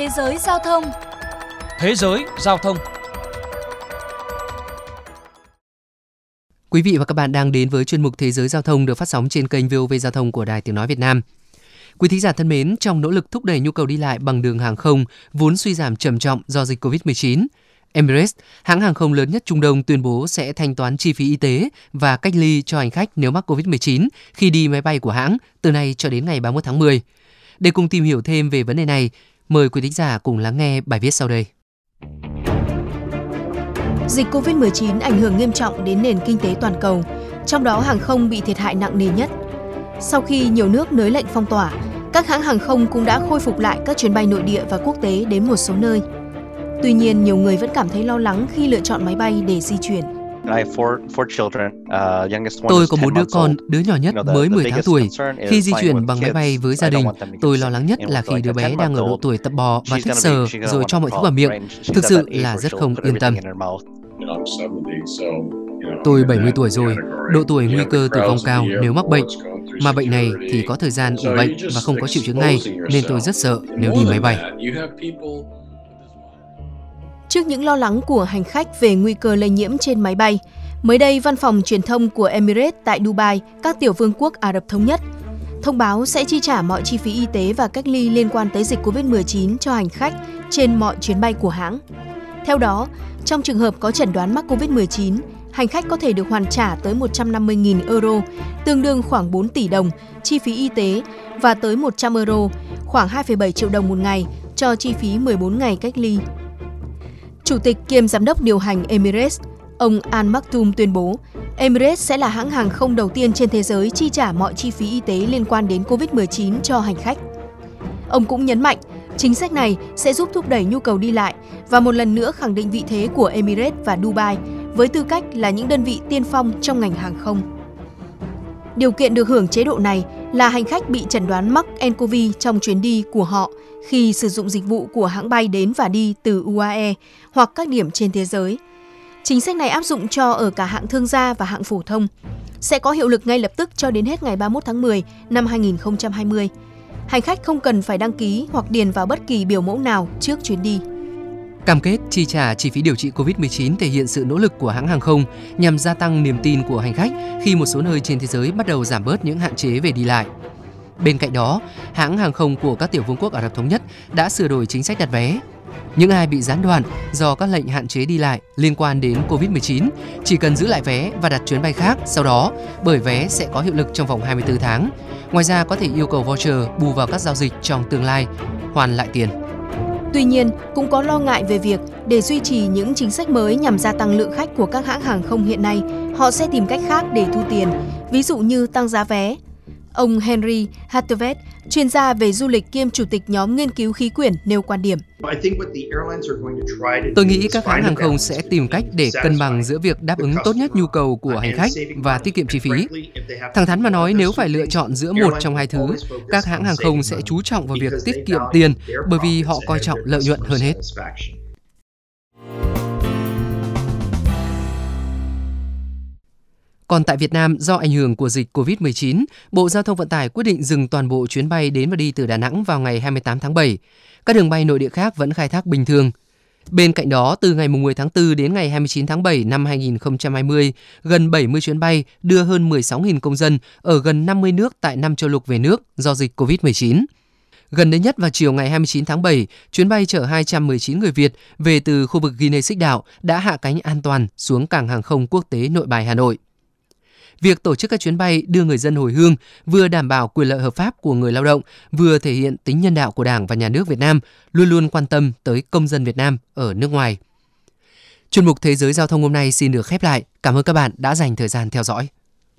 Thế giới giao thông Thế giới giao thông Quý vị và các bạn đang đến với chuyên mục Thế giới giao thông được phát sóng trên kênh VOV Giao thông của Đài Tiếng Nói Việt Nam. Quý thính giả thân mến, trong nỗ lực thúc đẩy nhu cầu đi lại bằng đường hàng không vốn suy giảm trầm trọng do dịch COVID-19, Emirates, hãng hàng không lớn nhất Trung Đông tuyên bố sẽ thanh toán chi phí y tế và cách ly cho hành khách nếu mắc COVID-19 khi đi máy bay của hãng từ nay cho đến ngày 31 tháng 10. Để cùng tìm hiểu thêm về vấn đề này, mời quý thính giả cùng lắng nghe bài viết sau đây. Dịch COVID-19 ảnh hưởng nghiêm trọng đến nền kinh tế toàn cầu, trong đó hàng không bị thiệt hại nặng nề nhất. Sau khi nhiều nước nới lệnh phong tỏa, các hãng hàng không cũng đã khôi phục lại các chuyến bay nội địa và quốc tế đến một số nơi. Tuy nhiên, nhiều người vẫn cảm thấy lo lắng khi lựa chọn máy bay để di chuyển. Tôi có một đứa con, đứa nhỏ nhất mới 10 tháng tuổi. Khi di chuyển bằng máy bay với gia đình, tôi lo lắng nhất là khi đứa bé đang ở độ tuổi tập bò và thích sờ rồi cho mọi thứ vào miệng. Thực sự là rất không yên tâm. Tôi 70 tuổi rồi, độ tuổi nguy cơ tử vong cao nếu mắc bệnh. Mà bệnh này thì có thời gian ủ bệnh và không có triệu chứng ngay, nên tôi rất sợ nếu đi máy bay. Trước những lo lắng của hành khách về nguy cơ lây nhiễm trên máy bay, mới đây văn phòng truyền thông của Emirates tại Dubai, các tiểu vương quốc Ả Rập Thống Nhất, thông báo sẽ chi trả mọi chi phí y tế và cách ly liên quan tới dịch COVID-19 cho hành khách trên mọi chuyến bay của hãng. Theo đó, trong trường hợp có chẩn đoán mắc COVID-19, hành khách có thể được hoàn trả tới 150.000 euro, tương đương khoảng 4 tỷ đồng, chi phí y tế và tới 100 euro, khoảng 2,7 triệu đồng một ngày cho chi phí 14 ngày cách ly. Chủ tịch kiêm giám đốc điều hành Emirates, ông Al Maktoum tuyên bố, Emirates sẽ là hãng hàng không đầu tiên trên thế giới chi trả mọi chi phí y tế liên quan đến COVID-19 cho hành khách. Ông cũng nhấn mạnh, chính sách này sẽ giúp thúc đẩy nhu cầu đi lại và một lần nữa khẳng định vị thế của Emirates và Dubai với tư cách là những đơn vị tiên phong trong ngành hàng không. Điều kiện được hưởng chế độ này là hành khách bị chẩn đoán mắc nCoV trong chuyến đi của họ khi sử dụng dịch vụ của hãng bay đến và đi từ UAE hoặc các điểm trên thế giới. Chính sách này áp dụng cho ở cả hạng thương gia và hạng phổ thông, sẽ có hiệu lực ngay lập tức cho đến hết ngày 31 tháng 10 năm 2020. Hành khách không cần phải đăng ký hoặc điền vào bất kỳ biểu mẫu nào trước chuyến đi. Cam kết chi trả chi phí điều trị COVID-19 thể hiện sự nỗ lực của hãng hàng không nhằm gia tăng niềm tin của hành khách khi một số nơi trên thế giới bắt đầu giảm bớt những hạn chế về đi lại. Bên cạnh đó, hãng hàng không của các tiểu vương quốc Ả Rập Thống Nhất đã sửa đổi chính sách đặt vé. Những ai bị gián đoạn do các lệnh hạn chế đi lại liên quan đến COVID-19 chỉ cần giữ lại vé và đặt chuyến bay khác sau đó, bởi vé sẽ có hiệu lực trong vòng 24 tháng. Ngoài ra có thể yêu cầu voucher bù vào các giao dịch trong tương lai, hoàn lại tiền. Tuy nhiên, cũng có lo ngại về việc để duy trì những chính sách mới nhằm gia tăng lượng khách của các hãng hàng không hiện nay, họ sẽ tìm cách khác để thu tiền, ví dụ như tăng giá vé. Ông Henry Hattevet, chuyên gia về du lịch kiêm chủ tịch nhóm nghiên cứu khí quyển nêu quan điểm. Tôi nghĩ các hãng hàng không sẽ tìm cách để cân bằng giữa việc đáp ứng tốt nhất nhu cầu của hành khách và tiết kiệm chi phí. Thẳng thắn mà nói, nếu phải lựa chọn giữa một trong hai thứ, các hãng hàng không sẽ chú trọng vào việc tiết kiệm tiền bởi vì họ coi trọng lợi nhuận hơn hết. Còn tại Việt Nam, do ảnh hưởng của dịch COVID-19, Bộ Giao thông Vận tải quyết định dừng toàn bộ chuyến bay đến và đi từ Đà Nẵng vào ngày 28 tháng 7. Các đường bay nội địa khác vẫn khai thác bình thường. Bên cạnh đó, từ ngày 10 tháng 4 đến ngày 29 tháng 7 năm 2020, gần 70 chuyến bay đưa hơn 16.000 công dân ở gần 50 nước tại năm châu lục về nước do dịch COVID-19. Gần đây nhất vào chiều ngày 29 tháng 7, chuyến bay chở 219 người Việt về từ khu vực Guinea Xích Đạo đã hạ cánh an toàn xuống cảng hàng không quốc tế Nội Bài Hà Nội. Việc tổ chức các chuyến bay đưa người dân hồi hương vừa đảm bảo quyền lợi hợp pháp của người lao động, vừa thể hiện tính nhân đạo của Đảng và Nhà nước Việt Nam, luôn luôn quan tâm tới công dân Việt Nam ở nước ngoài. Chuyên mục Thế giới Giao thông hôm nay xin được khép lại. Cảm ơn các bạn đã dành thời gian theo dõi.